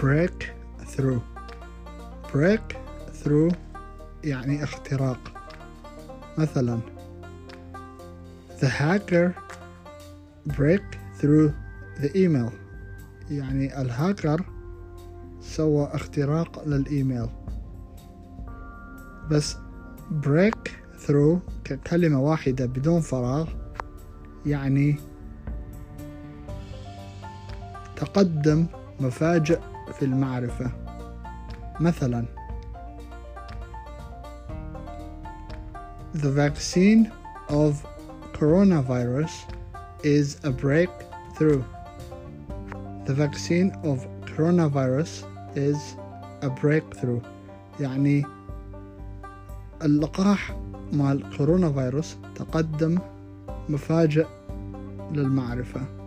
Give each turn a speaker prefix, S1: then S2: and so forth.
S1: break through. Break through يعني اختراق. مثلا the hacker break through the email. يعني الهاكر سوى اختراق للإيميل. بس break through ككلمة واحدة بدون فراغ يعني تقدم مفاجئ المعرفة مثلا The vaccine of coronavirus is a breakthrough. The vaccine of coronavirus is a breakthrough. يعني اللقاح مال كورونا فيروس تقدم مفاجئ للمعرفة